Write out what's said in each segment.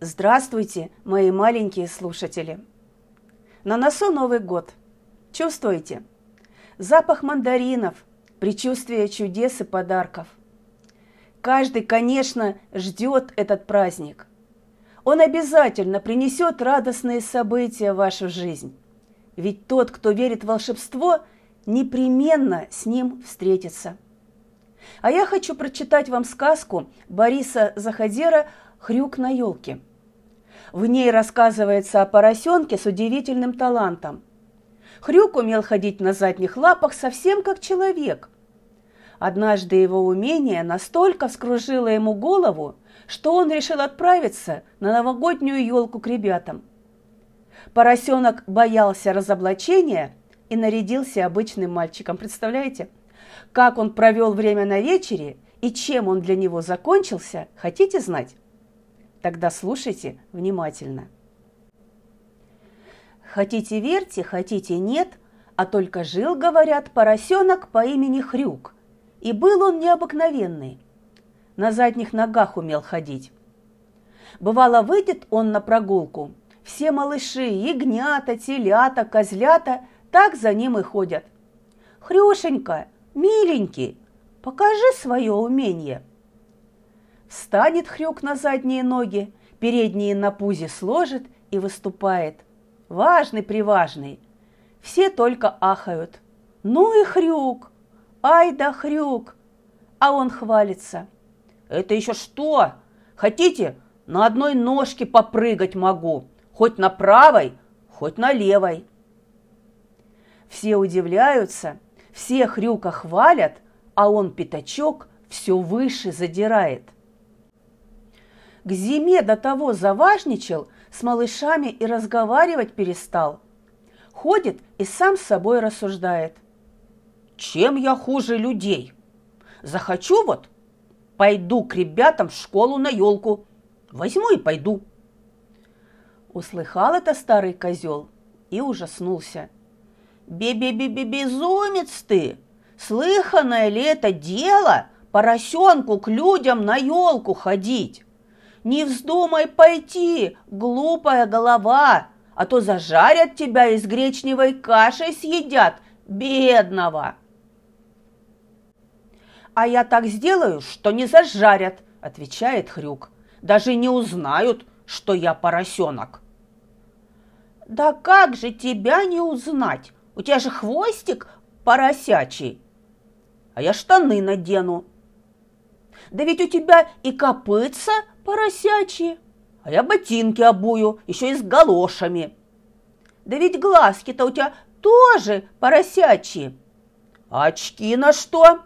Здравствуйте, мои маленькие слушатели! На носу Новый год. Чувствуете? Запах мандаринов, предчувствие чудес и подарков. Каждый, конечно, ждет этот праздник. Он обязательно принесет радостные события в вашу жизнь. Ведь тот, кто верит в волшебство, непременно с ним встретится. А я хочу прочитать вам сказку Бориса Заходера «Хрюк на елке». В ней рассказывается о поросенке с удивительным талантом. Хрюк умел ходить на задних лапах совсем как человек. Однажды его умение настолько вскружило ему голову, что он решил отправиться на новогоднюю елку к ребятам. Поросенок боялся разоблачения и нарядился обычным мальчиком. Представляете? Как он провел время на вечере и чем он для него закончился, хотите знать? Тогда слушайте внимательно. Хотите верьте, хотите нет, а только жил, говорят, поросенок по имени Хрюк. И был он необыкновенный. На задних ногах умел ходить. Бывало, выйдет он на прогулку, все малыши, ягнята, телята, козлята, так за ним и ходят. «Хрюшенька, миленький, покажи свое умение!» Встанет хрюк на задние ноги, передние на пузе сложит и выступает. Важный-приважный. Все только ахают. Ну и хрюк! Ай да хрюк! А он хвалится. Это еще что? Хотите, на одной ножке попрыгать могу, хоть на правой, хоть на левой. Все удивляются, все хрюка хвалят, а он пятачок все выше задирает. К зиме до того заважничал, с малышами и разговаривать перестал. Ходит и сам с собой рассуждает. Чем я хуже людей? Захочу вот, пойду к ребятам в школу на елку. Возьму и пойду. Услыхал это старый козел и ужаснулся. «Бе-бе-бе-бе-безумец ты! Слыханное ли это дело поросенку к людям на елку ходить? Не вздумай пойти, глупая голова, а то зажарят тебя и с гречневой кашей съедят, бедного!» «А я так сделаю, что не зажарят», – отвечает Хрюк. «Даже не узнают, что я поросенок». «Да как же тебя не узнать? У тебя же хвостик поросячий. А я штаны надену. Да ведь у тебя и копытца поросячьи, а я ботинки обую, еще и с галошами. Да ведь глазки-то у тебя тоже поросячьи. А очки на что?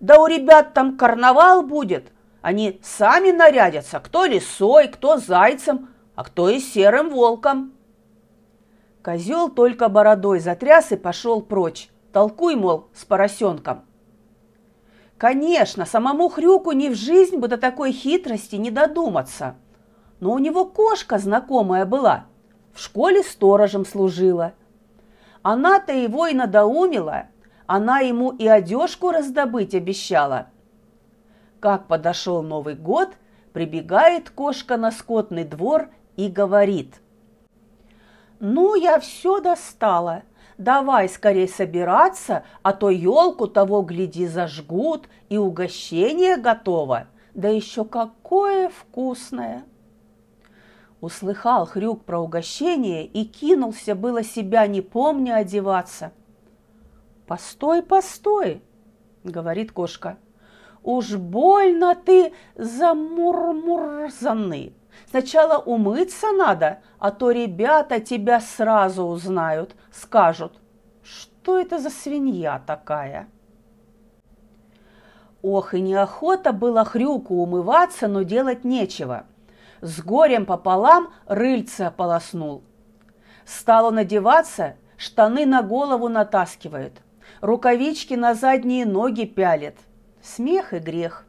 Да у ребят там карнавал будет. Они сами нарядятся, кто лисой, кто зайцем, а кто и серым волком. Козел только бородой затряс и пошел прочь. Толкуй, мол, с поросенком. Конечно, самому Хрюку ни в жизнь бы до такой хитрости не додуматься. Но у него кошка знакомая была, в школе сторожем служила. Она-то его и надоумила, она ему и одежку раздобыть обещала. Как подошел Новый год, прибегает кошка на скотный двор и говорит – «Ну, я все достала. Давай скорее собираться, а то елку того, гляди, зажгут, и угощение готово. Да еще какое вкусное!» Услыхал Хрюк про угощение и кинулся было себя, не помня, одеваться. «Постой, постой!» — говорит кошка. «Уж больно ты замурмурзанный!» Сначала умыться надо, а то ребята тебя сразу узнают, скажут, что это за свинья такая. Ох, и неохота было хрюку умываться, но делать нечего. С горем пополам рыльца полоснул. Стал он одеваться, штаны на голову натаскивает, рукавички на задние ноги пялит. Смех и грех.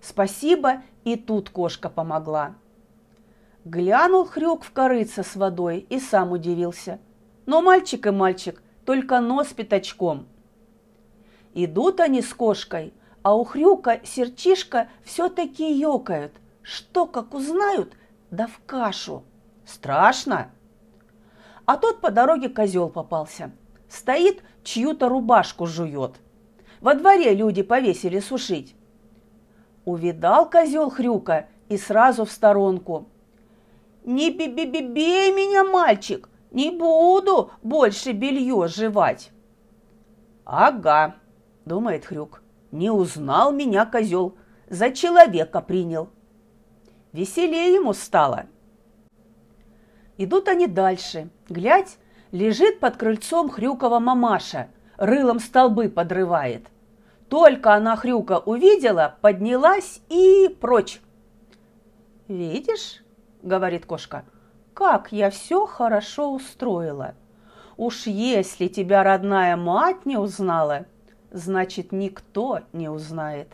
Спасибо, и тут кошка помогла. Глянул хрюк в корыце с водой и сам удивился. Но мальчик и мальчик, только нос пятачком. Идут они с кошкой, а у хрюка серчишка все-таки ёкают. Что, как узнают, да в кашу. Страшно. А тут по дороге козел попался. Стоит, чью-то рубашку жует. Во дворе люди повесили сушить. Увидал козел хрюка и сразу в сторонку. «Не бей меня, мальчик, не буду больше белье жевать!» «Ага», — думает Хрюк, — «не узнал меня козел, за человека принял». Веселее ему стало. Идут они дальше. Глядь, лежит под крыльцом Хрюкова мамаша, рылом столбы подрывает. Только она Хрюка увидела, поднялась и прочь. «Видишь, — говорит кошка, — как я все хорошо устроила. Уж если тебя родная мать не узнала, значит, никто не узнает.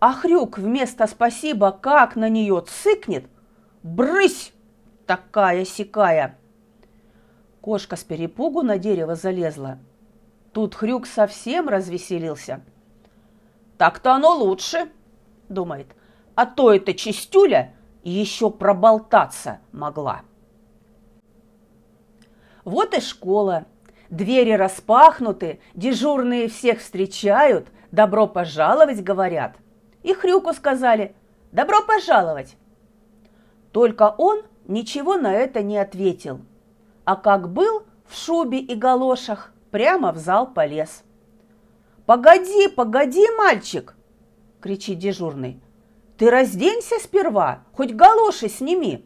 А Хрюк вместо спасибо как на нее цыкнет, брысь, такая-сякая. Кошка с перепугу на дерево залезла. Тут Хрюк совсем развеселился. Так-то оно лучше, думает, а то эта чистюля еще проболтаться могла. Вот и школа. Двери распахнуты, дежурные всех встречают, добро пожаловать говорят. И Хрюку сказали «Добро пожаловать!» Только он ничего на это не ответил, а как был в шубе и галошах, прямо в зал полез. «Погоди, погоди, мальчик!» – кричит дежурный. «Ты разденься сперва, хоть галоши сними!»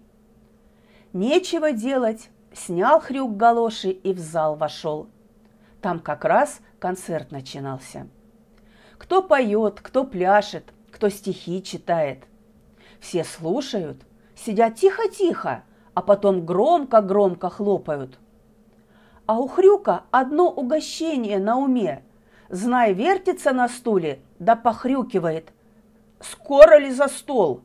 Нечего делать, снял хрюк галоши и в зал вошел. Там как раз концерт начинался. Кто поет, кто пляшет, кто стихи читает. Все слушают, сидят тихо-тихо, а потом громко-громко хлопают. А у Хрюка одно угощение на уме. Знай, вертится на стуле, да похрюкивает. Скоро ли за стол?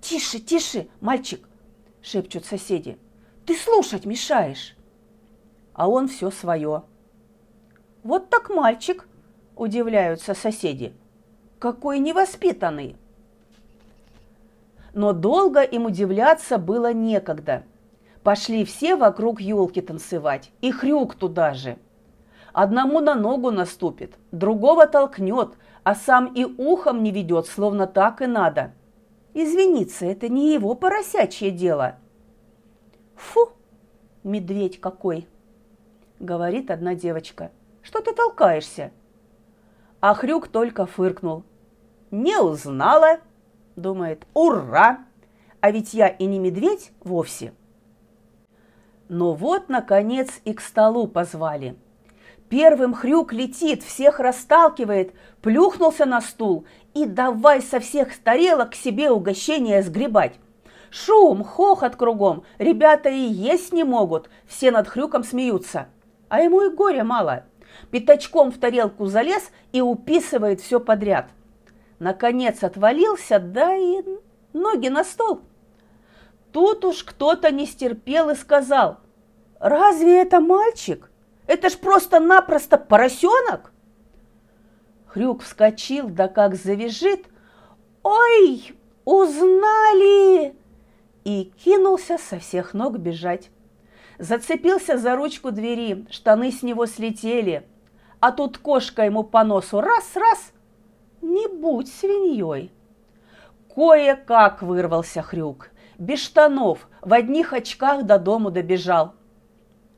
«Тише, тише, мальчик!» – шепчут соседи. «Ты слушать мешаешь!» А он все свое. «Вот так мальчик!» – удивляются соседи – какой невоспитанный! Но долго им удивляться было некогда. Пошли все вокруг елки танцевать, и хрюк туда же. Одному на ногу наступит, другого толкнет, а сам и ухом не ведет, словно так и надо. Извиниться, это не его поросячье дело. Фу, медведь какой, говорит одна девочка. Что ты толкаешься? А Хрюк только фыркнул не узнала. Думает, ура! А ведь я и не медведь вовсе. Но вот, наконец, и к столу позвали. Первым хрюк летит, всех расталкивает, плюхнулся на стул и давай со всех тарелок себе угощение сгребать. Шум, хохот кругом, ребята и есть не могут, все над хрюком смеются. А ему и горя мало. Пятачком в тарелку залез и уписывает все подряд – наконец отвалился, да и ноги на стол. Тут уж кто-то не стерпел и сказал, «Разве это мальчик? Это ж просто-напросто поросенок!» Хрюк вскочил, да как завяжет, «Ой, узнали!» и кинулся со всех ног бежать. Зацепился за ручку двери, штаны с него слетели, а тут кошка ему по носу раз-раз – не будь свиньей. Кое-как вырвался хрюк, без штанов, в одних очках до дому добежал.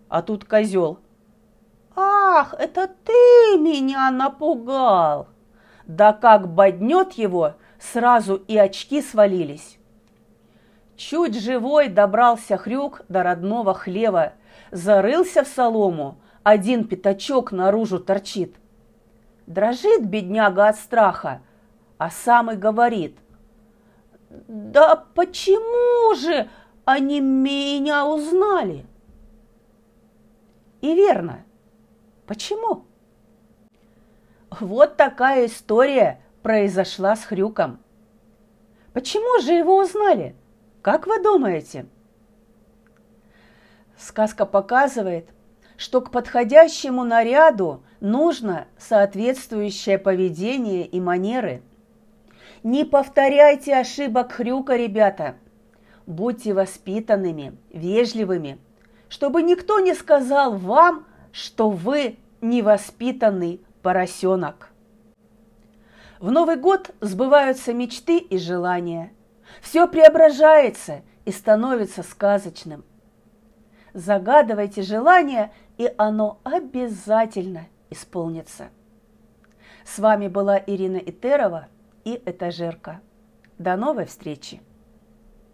А тут козел. «Ах, это ты меня напугал!» Да как боднет его, сразу и очки свалились. Чуть живой добрался хрюк до родного хлева, зарылся в солому, один пятачок наружу торчит – Дрожит бедняга от страха, а сам и говорит. «Да почему же они меня узнали?» И верно. Почему? Вот такая история произошла с Хрюком. Почему же его узнали? Как вы думаете? Сказка показывает, что к подходящему наряду нужно соответствующее поведение и манеры. Не повторяйте ошибок Хрюка, ребята. Будьте воспитанными, вежливыми, чтобы никто не сказал вам, что вы невоспитанный поросенок. В Новый год сбываются мечты и желания. Все преображается и становится сказочным. Загадывайте желание, и оно обязательно исполнится. С вами была Ирина Итерова и Этажерка. До новой встречи!